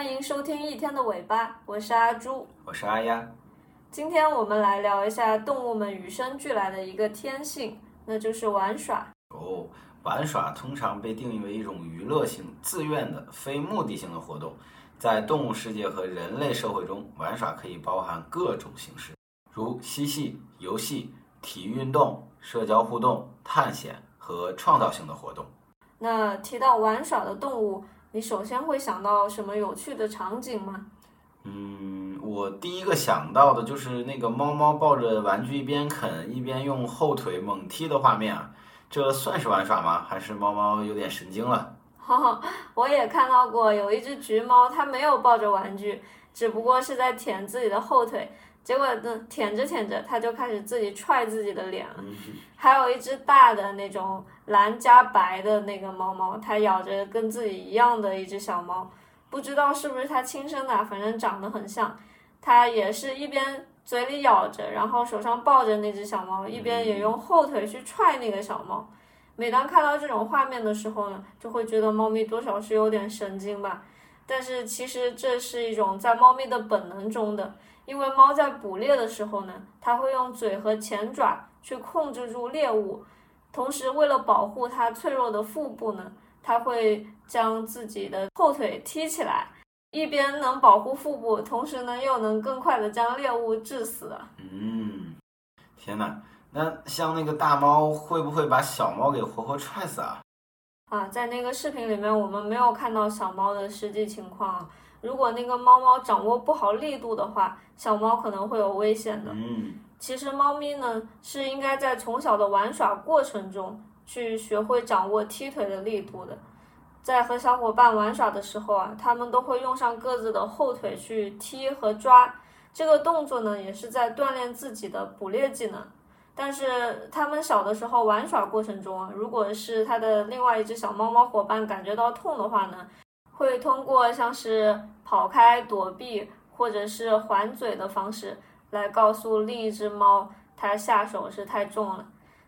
欢迎收听一天的尾巴，我是阿朱，我是阿丫。今天我们来聊一下动物们与生俱来的一个天性，那就是玩耍。哦，玩耍通常被定义为一种娱乐性、自愿的、非目的性的活动。在动物世界和人类社会中，玩耍可以包含各种形式，如嬉戏、游戏、体育运动、社交互动、探险和创造性的活动。那提到玩耍的动物，你首先会想到什么有趣的场景吗？嗯，我第一个想到的就是那个猫猫抱着玩具一边啃一边用后腿猛踢的画面啊，这算是玩耍吗？还是猫猫有点神经了？哈哈，我也看到过有一只橘猫，它没有抱着玩具，只不过是在舔自己的后腿。结果呢，舔着舔着，它就开始自己踹自己的脸了。还有一只大的那种蓝加白的那个猫猫，它咬着跟自己一样的一只小猫，不知道是不是它亲生的，反正长得很像。它也是一边嘴里咬着，然后手上抱着那只小猫，一边也用后腿去踹那个小猫。每当看到这种画面的时候呢，就会觉得猫咪多少是有点神经吧。但是其实这是一种在猫咪的本能中的。因为猫在捕猎的时候呢，它会用嘴和前爪去控制住猎物，同时为了保护它脆弱的腹部呢，它会将自己的后腿踢起来，一边能保护腹部，同时呢又能更快的将猎物致死。嗯，天哪，那像那个大猫会不会把小猫给活活踹死啊？啊，在那个视频里面我们没有看到小猫的实际情况。如果那个猫猫掌握不好力度的话，小猫可能会有危险的。嗯，其实猫咪呢是应该在从小的玩耍过程中去学会掌握踢腿的力度的。在和小伙伴玩耍的时候啊，它们都会用上各自的后腿去踢和抓。这个动作呢也是在锻炼自己的捕猎技能。但是它们小的时候玩耍过程中啊，如果是它的另外一只小猫猫伙伴感觉到痛的话呢？会通过像是跑开、躲避或者是还嘴的方式来告诉另一只猫，它下手是太重了。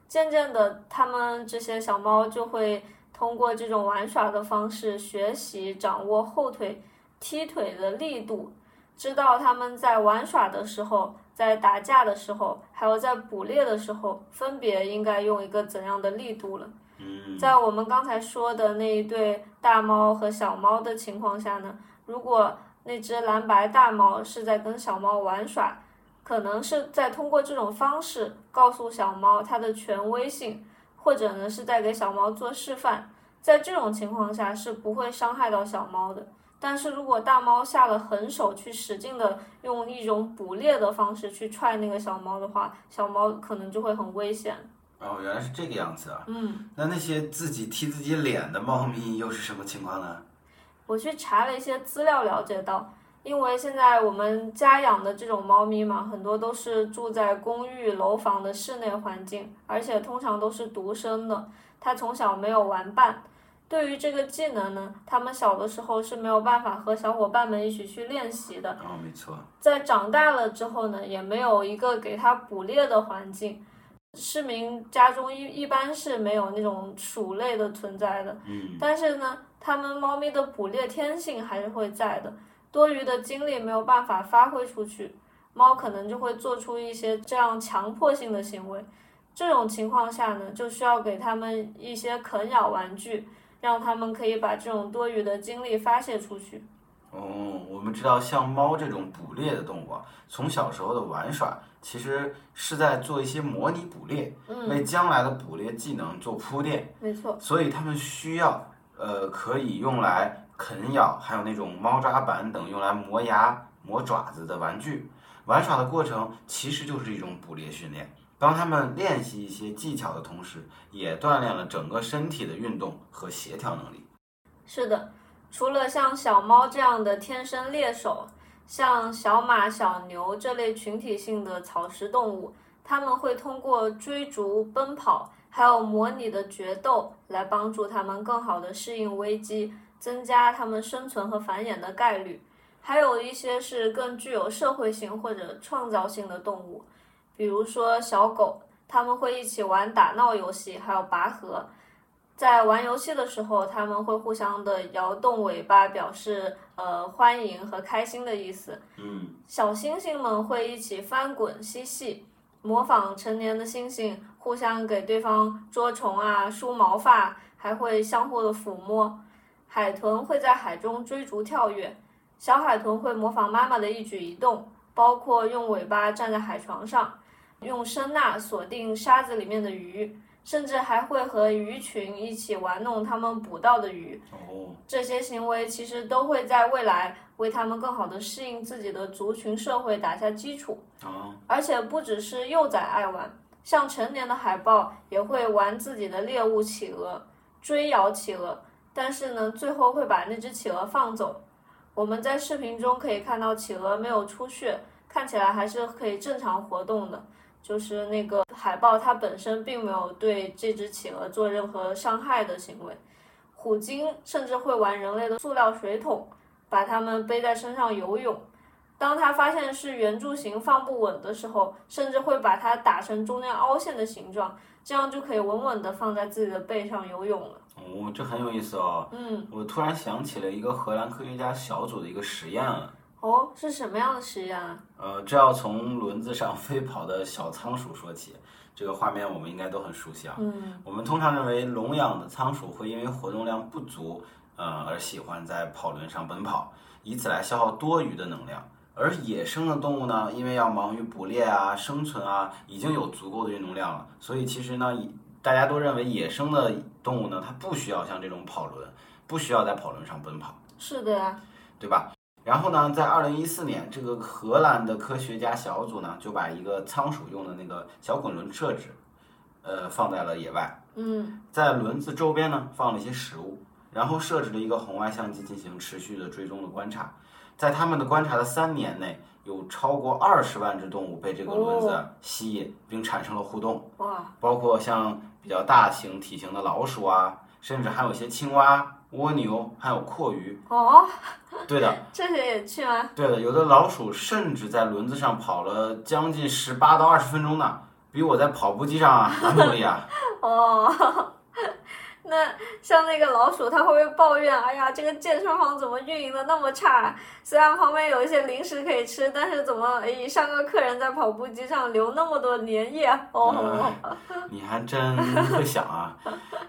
渐渐的，它们这些小猫就会通过这种玩耍的方式学习掌握后腿踢腿的力度，知道它们在玩耍的时候、在打架的时候，还有在捕猎的时候，分别应该用一个怎样的力度了。在我们刚才说的那一对大猫和小猫的情况下呢，如果那只蓝白大猫是在跟小猫玩耍，可能是在通过这种方式告诉小猫它的权威性，或者呢是在给小猫做示范，在这种情况下是不会伤害到小猫的。但是如果大猫下了狠手去使劲的用一种捕猎的方式去踹那个小猫的话，小猫可能就会很危险。哦，原来是这个样子啊！嗯，那那些自己踢自己脸的猫咪又是什么情况呢？我去查了一些资料，了解到，因为现在我们家养的这种猫咪嘛，很多都是住在公寓楼房的室内环境，而且通常都是独生的，它从小没有玩伴，对于这个技能呢，它们小的时候是没有办法和小伙伴们一起去练习的。哦，没错。在长大了之后呢，也没有一个给它捕猎的环境。市民家中一一般是没有那种鼠类的存在的，嗯，但是呢，它们猫咪的捕猎天性还是会在的，多余的精力没有办法发挥出去，猫可能就会做出一些这样强迫性的行为，这种情况下呢，就需要给它们一些啃咬玩具，让它们可以把这种多余的精力发泄出去。哦，我们知道像猫这种捕猎的动物啊，从小时候的玩耍，其实是在做一些模拟捕猎，为将来的捕猎技能做铺垫。没错。所以它们需要，呃，可以用来啃咬，还有那种猫抓板等用来磨牙、磨爪子的玩具。玩耍的过程其实就是一种捕猎训练，当它们练习一些技巧的同时，也锻炼了整个身体的运动和协调能力。是的。除了像小猫这样的天生猎手，像小马、小牛这类群体性的草食动物，它们会通过追逐、奔跑，还有模拟的决斗，来帮助它们更好的适应危机，增加它们生存和繁衍的概率。还有一些是更具有社会性或者创造性的动物，比如说小狗，它们会一起玩打闹游戏，还有拔河。在玩游戏的时候，他们会互相的摇动尾巴，表示呃欢迎和开心的意思。嗯，小星星们会一起翻滚嬉戏，模仿成年的猩猩，互相给对方捉虫啊、梳毛发，还会相互的抚摸。海豚会在海中追逐跳跃，小海豚会模仿妈妈的一举一动，包括用尾巴站在海床上，用声呐锁定沙子里面的鱼。甚至还会和鱼群一起玩弄他们捕到的鱼。哦，这些行为其实都会在未来为他们更好的适应自己的族群社会打下基础。哦，而且不只是幼崽爱玩，像成年的海豹也会玩自己的猎物企鹅，追咬企鹅，但是呢，最后会把那只企鹅放走。我们在视频中可以看到企鹅没有出血，看起来还是可以正常活动的。就是那个海豹，它本身并没有对这只企鹅做任何伤害的行为。虎鲸甚至会玩人类的塑料水桶，把它们背在身上游泳。当他发现是圆柱形放不稳的时候，甚至会把它打成中间凹陷的形状，这样就可以稳稳的放在自己的背上游泳了。哦，这很有意思哦。嗯，我突然想起了一个荷兰科学家小组的一个实验了。哦，是什么样的实验啊？呃，这要从轮子上 飞跑的小仓鼠说起。这个画面我们应该都很熟悉啊。嗯，我们通常认为笼养的仓鼠会因为活动量不足，呃，而喜欢在跑轮上奔跑，以此来消耗多余的能量。而野生的动物呢，因为要忙于捕猎啊、生存啊，已经有足够的运动量了，所以其实呢，大家都认为野生的动物呢，它不需要像这种跑轮，不需要在跑轮上奔跑。是的呀，对吧？然后呢，在二零一四年，这个荷兰的科学家小组呢，就把一个仓鼠用的那个小滚轮设置，呃，放在了野外。嗯，在轮子周边呢，放了一些食物，然后设置了一个红外相机进行持续的追踪的观察。在他们的观察的三年内，有超过二十万只动物被这个轮子吸引，并产生了互动。哇，包括像比较大型体型的老鼠啊，甚至还有一些青蛙。蜗牛还有阔鱼哦，对的，这些也去吗？对的，有的老鼠甚至在轮子上跑了将近十八到二十分钟呢，比我在跑步机上啊还努力啊。哦。那像那个老鼠，它会不会抱怨？哎呀，这个健身房怎么运营的那么差？虽然旁边有一些零食可以吃，但是怎么哎上个客人在跑步机上流那么多粘液？哦，你还真会想啊！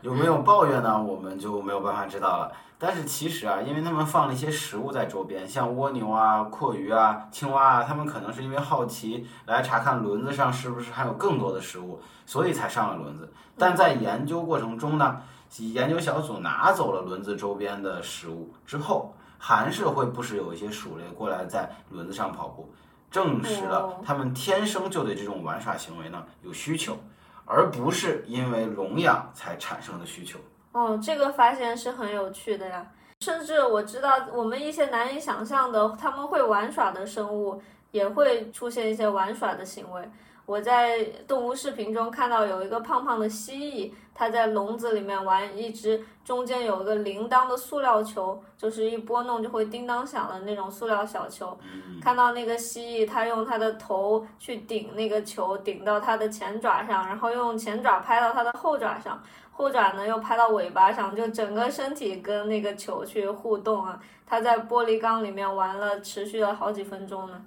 有没有抱怨呢？我们就没有办法知道了。但是其实啊，因为他们放了一些食物在周边，像蜗牛啊、阔鱼啊、青蛙啊，他们可能是因为好奇来查看轮子上是不是还有更多的食物，所以才上了轮子。但在研究过程中呢？研究小组拿走了轮子周边的食物之后，还是会不时有一些鼠类过来在轮子上跑步，证实了它们天生就对这种玩耍行为呢有需求，而不是因为笼养才产生的需求。哦，这个发现是很有趣的呀。甚至我知道，我们一些难以想象的他们会玩耍的生物，也会出现一些玩耍的行为。我在动物视频中看到有一个胖胖的蜥蜴，它在笼子里面玩一只中间有一个铃铛的塑料球，就是一拨弄就会叮当响的那种塑料小球。看到那个蜥蜴，它用它的头去顶那个球，顶到它的前爪上，然后用前爪拍到它的后爪上，后爪呢又拍到尾巴上，就整个身体跟那个球去互动啊。它在玻璃缸里面玩了，持续了好几分钟呢。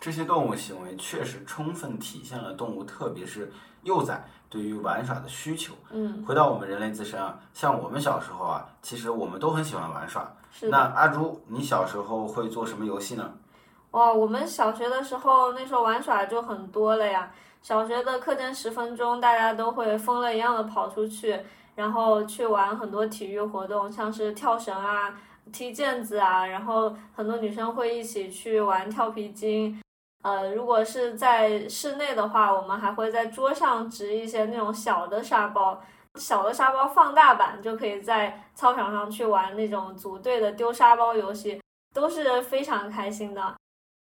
这些动物行为确实充分体现了动物，特别是幼崽对于玩耍的需求。嗯，回到我们人类自身啊，像我们小时候啊，其实我们都很喜欢玩耍。是那阿朱，你小时候会做什么游戏呢？哇，我们小学的时候，那时候玩耍就很多了呀。小学的课间十分钟，大家都会疯了一样的跑出去，然后去玩很多体育活动，像是跳绳啊、踢毽子啊，然后很多女生会一起去玩跳皮筋。呃，如果是在室内的话，我们还会在桌上植一些那种小的沙包，小的沙包放大版，就可以在操场上去玩那种组队的丢沙包游戏，都是非常开心的。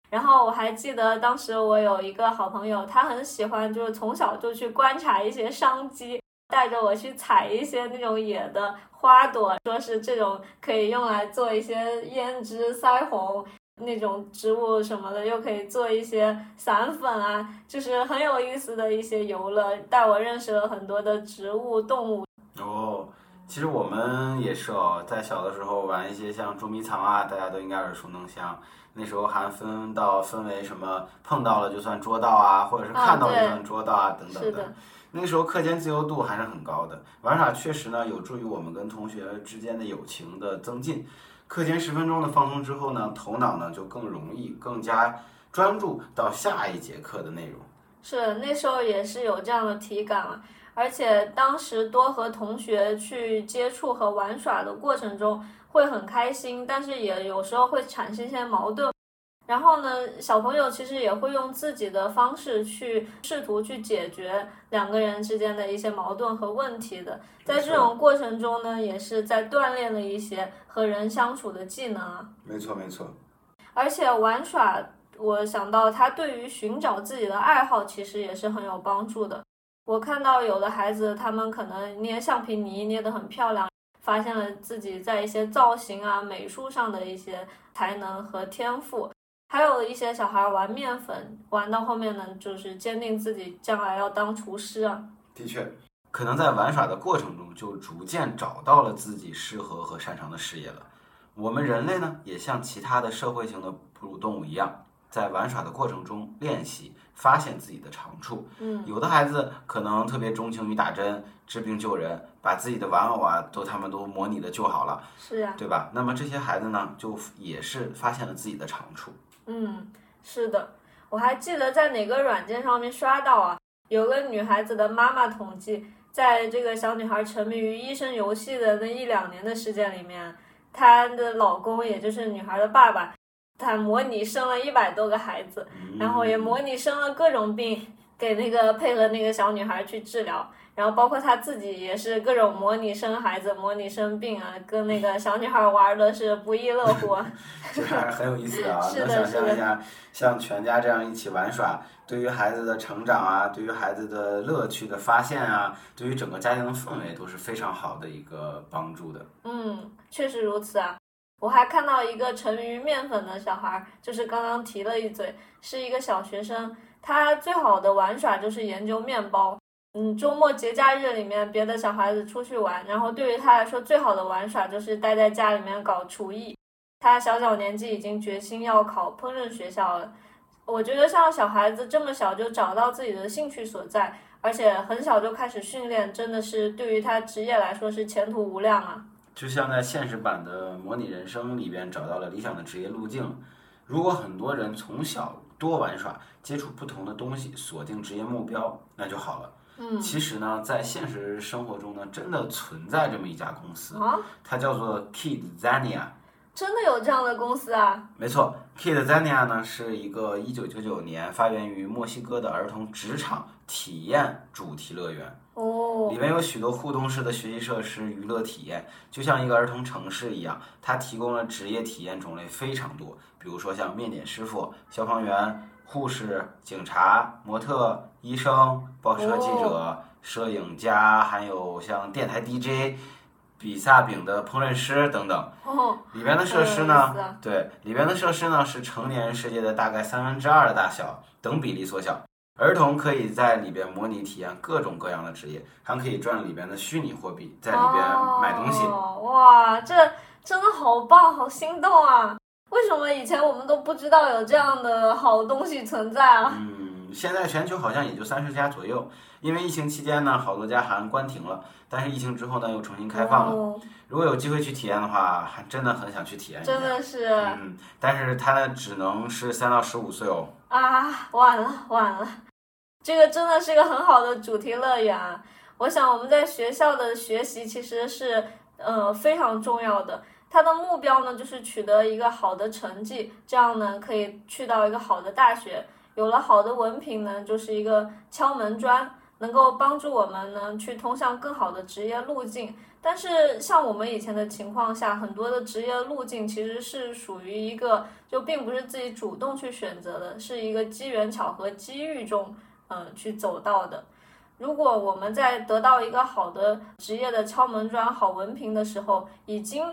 然后我还记得当时我有一个好朋友，他很喜欢，就是从小就去观察一些商机，带着我去采一些那种野的花朵，说是这种可以用来做一些胭脂、腮红。那种植物什么的，又可以做一些散粉啊，就是很有意思的一些游乐，带我认识了很多的植物、动物。哦，其实我们也是哦，在小的时候玩一些像捉迷藏啊，大家都应该耳熟能详。那时候还分到分为什么碰到了就算捉到啊，或者是看到就算捉到啊等等的。那个时候课间自由度还是很高的，玩耍确实呢有助于我们跟同学之间的友情的增进。课间十分钟的放松之后呢，头脑呢就更容易、更加专注到下一节课的内容。是那时候也是有这样的体感了，而且当时多和同学去接触和玩耍的过程中会很开心，但是也有时候会产生一些矛盾。然后呢，小朋友其实也会用自己的方式去试图去解决两个人之间的一些矛盾和问题的。在这种过程中呢，也是在锻炼了一些和人相处的技能啊。没错，没错。而且玩耍，我想到他对于寻找自己的爱好，其实也是很有帮助的。我看到有的孩子，他们可能捏橡皮泥捏得很漂亮，发现了自己在一些造型啊、美术上的一些才能和天赋。还有一些小孩玩面粉，玩到后面呢，就是坚定自己将来要当厨师啊。的确，可能在玩耍的过程中，就逐渐找到了自己适合和擅长的事业了。我们人类呢，也像其他的社会型的哺乳动物一样，在玩耍的过程中练习，发现自己的长处。嗯，有的孩子可能特别钟情于打针、治病救人，把自己的玩偶啊都他们都模拟的救好了。是呀，对吧？那么这些孩子呢，就也是发现了自己的长处。嗯，是的，我还记得在哪个软件上面刷到啊，有个女孩子的妈妈统计，在这个小女孩沉迷于医生游戏的那一两年的时间里面，她的老公也就是女孩的爸爸，他模拟生了一百多个孩子，然后也模拟生了各种病，给那个配合那个小女孩去治疗。然后包括他自己也是各种模拟生孩子、模拟生病啊，跟那个小女孩玩的是不亦乐乎。这还是很有意思的啊！能想象一下，像全家这样一起玩耍，对于孩子的成长啊，对于孩子的乐趣的发现啊，对于整个家庭的氛围都是非常好的一个帮助的。嗯，确实如此啊！我还看到一个沉迷于面粉的小孩，就是刚刚提了一嘴，是一个小学生，他最好的玩耍就是研究面包。嗯，周末节假日里面，别的小孩子出去玩，然后对于他来说，最好的玩耍就是待在家里面搞厨艺。他小小年纪已经决心要考烹饪学校了。我觉得像小孩子这么小就找到自己的兴趣所在，而且很小就开始训练，真的是对于他职业来说是前途无量啊！就像在现实版的模拟人生里边找到了理想的职业路径。如果很多人从小多玩耍，接触不同的东西，锁定职业目标，那就好了。嗯，其实呢，在现实生活中呢，真的存在这么一家公司，啊，它叫做 Kidzania。真的有这样的公司啊？没错，Kidzania 呢是一个1999年发源于墨西哥的儿童职场体验主题乐园。哦，里面有许多互动式的学习设施、娱乐体验，就像一个儿童城市一样。它提供了职业体验种类非常多，比如说像面点师傅、消防员。护士、警察、模特、医生、报社记者、摄影家，还有像电台 DJ、比萨饼的烹饪师等等。哦，里边的设施呢？对，里边的设施呢是成年人世界的大概三分之二的大小，等比例缩小。儿童可以在里边模拟体验各种各样的职业，还可以赚里边的虚拟货币，在里边买东西。哇，这真的好棒，好心动啊！为什么以前我们都不知道有这样的好东西存在啊？嗯，现在全球好像也就三十家左右。因为疫情期间呢，好多家还关停了，但是疫情之后呢，又重新开放了。如果有机会去体验的话，还真的很想去体验一下。真的是。嗯，但是它呢，只能是三到十五岁哦。啊，晚了晚了，这个真的是一个很好的主题乐园。我想我们在学校的学习其实是呃非常重要的。他的目标呢，就是取得一个好的成绩，这样呢可以去到一个好的大学。有了好的文凭呢，就是一个敲门砖，能够帮助我们呢去通向更好的职业路径。但是像我们以前的情况下，很多的职业路径其实是属于一个就并不是自己主动去选择的，是一个机缘巧合、机遇中嗯去走到的。如果我们在得到一个好的职业的敲门砖、好文凭的时候，已经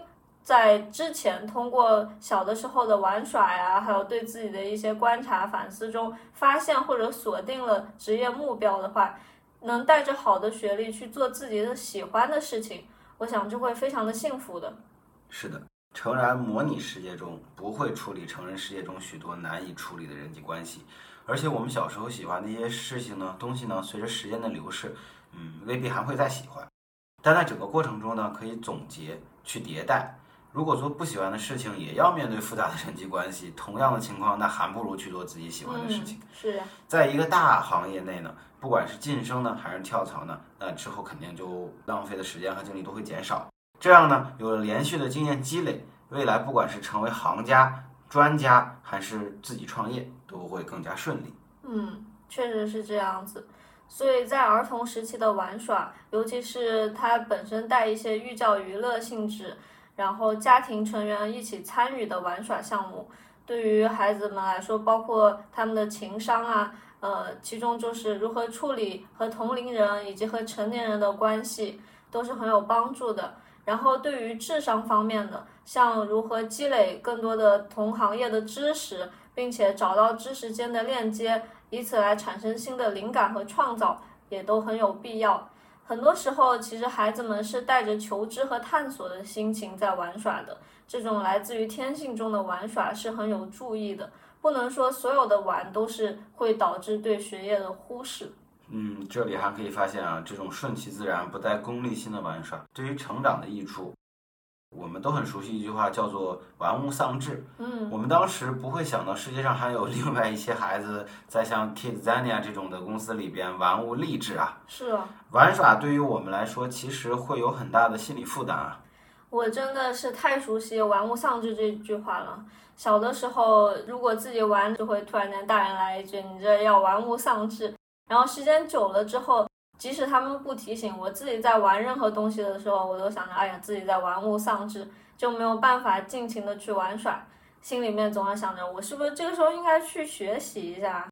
在之前通过小的时候的玩耍呀，还有对自己的一些观察反思中，发现或者锁定了职业目标的话，能带着好的学历去做自己的喜欢的事情，我想就会非常的幸福的。是的，诚然，模拟世界中不会处理成人世界中许多难以处理的人际关系，而且我们小时候喜欢的一些事情呢、东西呢，随着时间的流逝，嗯，未必还会再喜欢。但在整个过程中呢，可以总结去迭代。如果做不喜欢的事情，也要面对复杂的人际关系，同样的情况，那还不如去做自己喜欢的事情。嗯、是呀、在一个大行业内呢，不管是晋升呢，还是跳槽呢，那之后肯定就浪费的时间和精力都会减少。这样呢，有了连续的经验积累，未来不管是成为行家、专家，还是自己创业，都会更加顺利。嗯，确实是这样子。所以在儿童时期的玩耍，尤其是它本身带一些寓教于乐性质，然后家庭成员一起参与的玩耍项目，对于孩子们来说，包括他们的情商啊，呃，其中就是如何处理和同龄人以及和成年人的关系，都是很有帮助的。然后对于智商方面的，像如何积累更多的同行业的知识，并且找到知识间的链接，以此来产生新的灵感和创造，也都很有必要。很多时候，其实孩子们是带着求知和探索的心情在玩耍的，这种来自于天性中的玩耍是很有注意的。不能说所有的玩都是会导致对学业的忽视。嗯，这里还可以发现啊，这种顺其自然、不带功利心的玩耍，对于成长的益处，我们都很熟悉一句话，叫做“玩物丧志”。嗯，我们当时不会想到世界上还有另外一些孩子在像 Kidzania 这种的公司里边玩物励志啊。是啊，玩耍对于我们来说，其实会有很大的心理负担啊。我真的是太熟悉“玩物丧志”这句话了。小的时候，如果自己玩，就会突然间大人来一句：“你这要玩物丧志。”然后时间久了之后，即使他们不提醒，我自己在玩任何东西的时候，我都想着，哎呀，自己在玩物丧志，就没有办法尽情的去玩耍，心里面总要想着，我是不是这个时候应该去学习一下？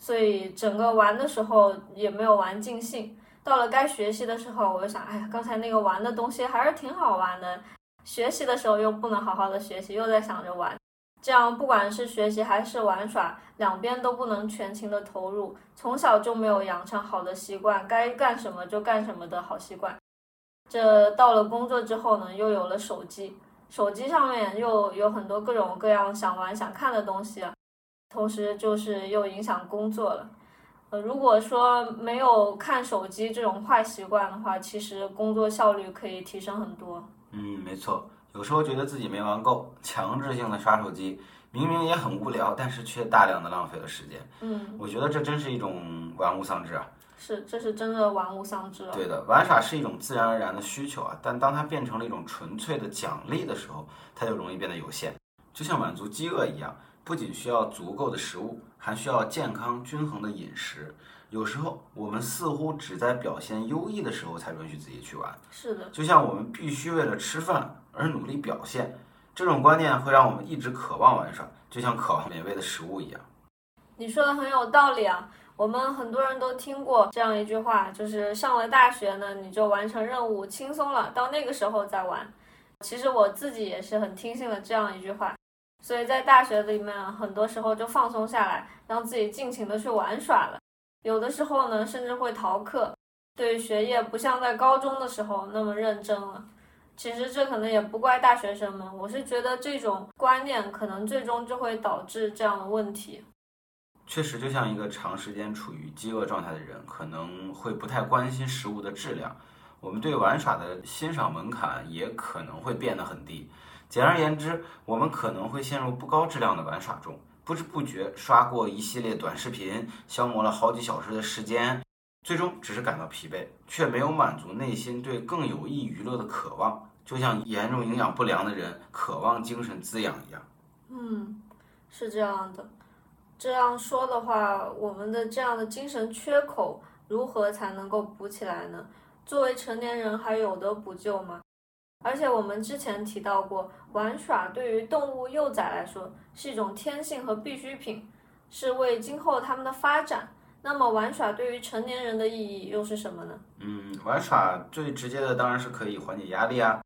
所以整个玩的时候也没有玩尽兴。到了该学习的时候，我就想，哎呀，刚才那个玩的东西还是挺好玩的，学习的时候又不能好好的学习，又在想着玩。这样不管是学习还是玩耍，两边都不能全情的投入，从小就没有养成好的习惯，该干什么就干什么的好习惯。这到了工作之后呢，又有了手机，手机上面又有很多各种各样想玩想看的东西，同时就是又影响工作了。呃，如果说没有看手机这种坏习惯的话，其实工作效率可以提升很多。嗯，没错。有时候觉得自己没玩够，强制性的刷手机，明明也很无聊，但是却大量的浪费了时间。嗯，我觉得这真是一种玩物丧志啊。是，这是真的玩物丧志了。对的，玩耍是一种自然而然的需求啊，但当它变成了一种纯粹的奖励的时候，它就容易变得有限。就像满足饥饿一样，不仅需要足够的食物，还需要健康均衡的饮食。有时候我们似乎只在表现优异的时候才允许自己去玩。是的，就像我们必须为了吃饭而努力表现，这种观念会让我们一直渴望玩耍，就像渴望美味的食物一样。你说的很有道理啊。我们很多人都听过这样一句话，就是上了大学呢，你就完成任务轻松了，到那个时候再玩。其实我自己也是很听信了这样一句话，所以在大学里面，很多时候就放松下来，让自己尽情的去玩耍了。有的时候呢，甚至会逃课，对学业不像在高中的时候那么认真了。其实这可能也不怪大学生们，我是觉得这种观念可能最终就会导致这样的问题。确实，就像一个长时间处于饥饿状态的人，可能会不太关心食物的质量。我们对玩耍的欣赏门槛也可能会变得很低。简而言之，我们可能会陷入不高质量的玩耍中，不知不觉刷过一系列短视频，消磨了好几小时的时间，最终只是感到疲惫，却没有满足内心对更有益娱乐的渴望。就像严重营养不良的人渴望精神滋养一样。嗯，是这样的。这样说的话，我们的这样的精神缺口如何才能够补起来呢？作为成年人还有得补救吗？而且我们之前提到过，玩耍对于动物幼崽来说是一种天性和必需品，是为今后他们的发展。那么玩耍对于成年人的意义又是什么呢？嗯，玩耍最直接的当然是可以缓解压力啊，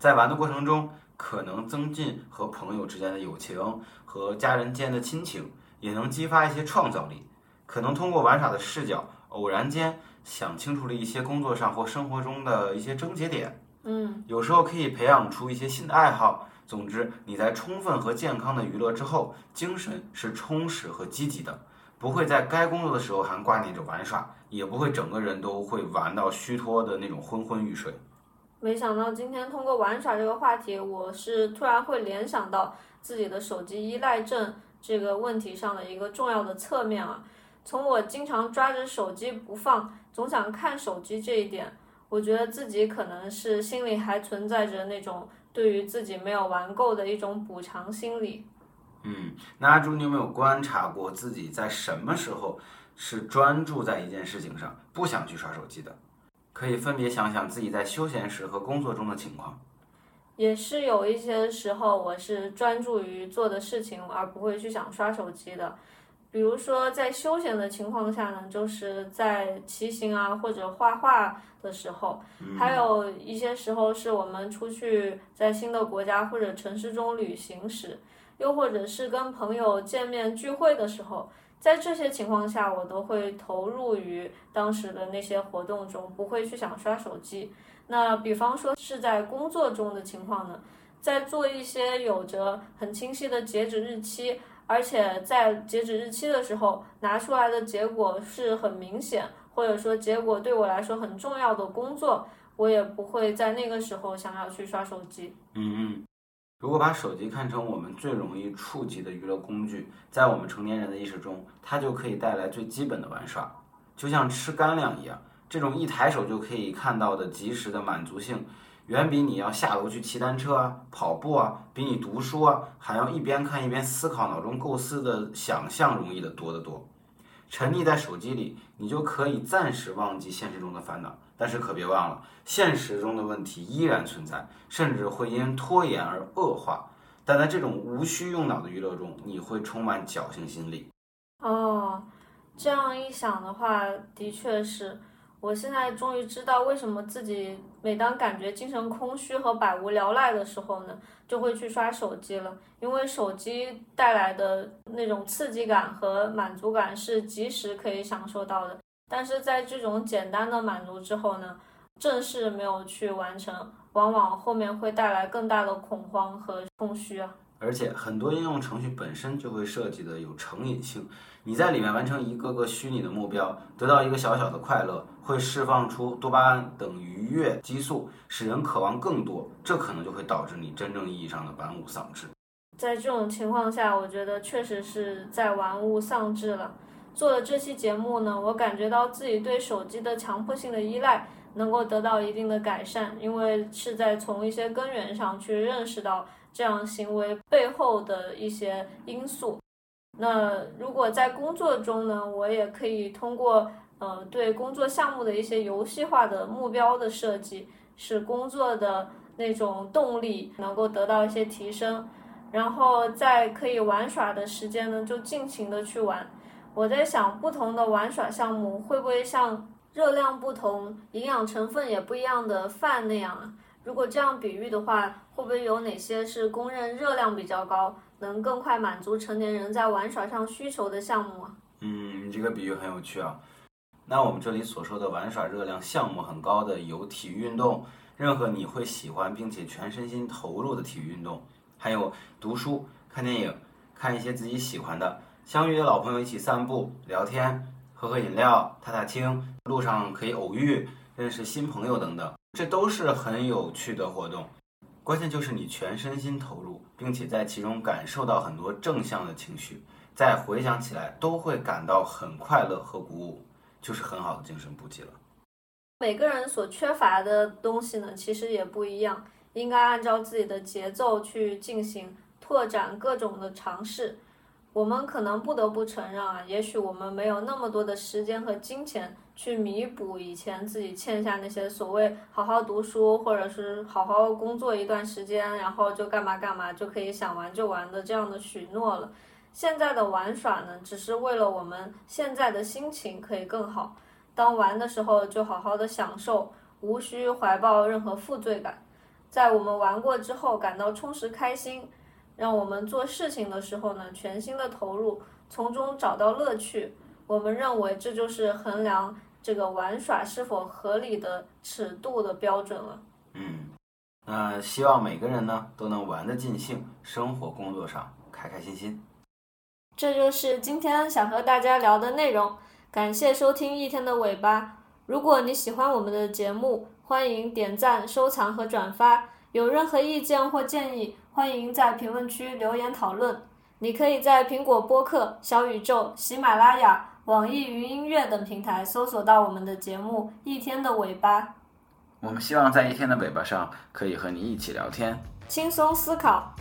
在玩的过程中可能增进和朋友之间的友情和家人间的亲情。也能激发一些创造力，可能通过玩耍的视角，偶然间想清楚了一些工作上或生活中的一些症结点。嗯，有时候可以培养出一些新的爱好。总之，你在充分和健康的娱乐之后，精神是充实和积极的，不会在该工作的时候还挂念着玩耍，也不会整个人都会玩到虚脱的那种昏昏欲睡。没想到今天通过玩耍这个话题，我是突然会联想到自己的手机依赖症这个问题上的一个重要的侧面啊。从我经常抓着手机不放，总想看手机这一点，我觉得自己可能是心里还存在着那种。对于自己没有玩够的一种补偿心理。嗯，那阿朱，你有没有观察过自己在什么时候是专注在一件事情上，不想去刷手机的？可以分别想想自己在休闲时和工作中的情况。也是有一些时候，我是专注于做的事情，而不会去想刷手机的。比如说，在休闲的情况下呢，就是在骑行啊或者画画的时候，还有一些时候是我们出去在新的国家或者城市中旅行时，又或者是跟朋友见面聚会的时候，在这些情况下，我都会投入于当时的那些活动中，不会去想刷手机。那比方说是在工作中的情况呢，在做一些有着很清晰的截止日期。而且在截止日期的时候拿出来的结果是很明显，或者说结果对我来说很重要的工作，我也不会在那个时候想要去刷手机。嗯嗯，如果把手机看成我们最容易触及的娱乐工具，在我们成年人的意识中，它就可以带来最基本的玩耍，就像吃干粮一样，这种一抬手就可以看到的及时的满足性。远比你要下楼去骑单车啊、跑步啊，比你读书啊还要一边看一边思考、脑中构思的想象容易的多得多。沉溺在手机里，你就可以暂时忘记现实中的烦恼，但是可别忘了，现实中的问题依然存在，甚至会因拖延而恶化。但在这种无需用脑的娱乐中，你会充满侥幸心理。哦，这样一想的话，的确是。我现在终于知道为什么自己每当感觉精神空虚和百无聊赖的时候呢，就会去刷手机了。因为手机带来的那种刺激感和满足感是及时可以享受到的，但是在这种简单的满足之后呢，正事没有去完成，往往后面会带来更大的恐慌和空虚啊。而且很多应用程序本身就会设计的有成瘾性，你在里面完成一个个虚拟的目标，得到一个小小的快乐，会释放出多巴胺等愉悦激素，使人渴望更多，这可能就会导致你真正意义上的玩物丧志。在这种情况下，我觉得确实是在玩物丧志了。做了这期节目呢，我感觉到自己对手机的强迫性的依赖能够得到一定的改善，因为是在从一些根源上去认识到。这样行为背后的一些因素。那如果在工作中呢，我也可以通过呃对工作项目的一些游戏化的目标的设计，使工作的那种动力能够得到一些提升。然后在可以玩耍的时间呢，就尽情的去玩。我在想，不同的玩耍项目会不会像热量不同、营养成分也不一样的饭那样啊？如果这样比喻的话，会不会有哪些是公认热量比较高，能更快满足成年人在玩耍上需求的项目啊？嗯，这个比喻很有趣啊。那我们这里所说的玩耍热量项目很高的有体育运动，任何你会喜欢并且全身心投入的体育运动，还有读书、看电影、看一些自己喜欢的，相约老朋友一起散步、聊天、喝喝饮料、踏踏青，路上可以偶遇、认识新朋友等等。这都是很有趣的活动，关键就是你全身心投入，并且在其中感受到很多正向的情绪，再回想起来都会感到很快乐和鼓舞，就是很好的精神补给了。每个人所缺乏的东西呢，其实也不一样，应该按照自己的节奏去进行拓展各种的尝试。我们可能不得不承认啊，也许我们没有那么多的时间和金钱去弥补以前自己欠下那些所谓好好读书或者是好好工作一段时间，然后就干嘛干嘛就可以想玩就玩的这样的许诺了。现在的玩耍呢，只是为了我们现在的心情可以更好。当玩的时候，就好好的享受，无需怀抱任何负罪感。在我们玩过之后，感到充实开心。让我们做事情的时候呢，全心的投入，从中找到乐趣。我们认为这就是衡量这个玩耍是否合理的尺度的标准了。嗯，那希望每个人呢都能玩得尽兴，生活工作上开开心心。这就是今天想和大家聊的内容。感谢收听一天的尾巴。如果你喜欢我们的节目，欢迎点赞、收藏和转发。有任何意见或建议，欢迎在评论区留言讨论。你可以在苹果播客、小宇宙、喜马拉雅、网易云音乐等平台搜索到我们的节目《一天的尾巴》，我们希望在一天的尾巴上可以和你一起聊天。轻松思考。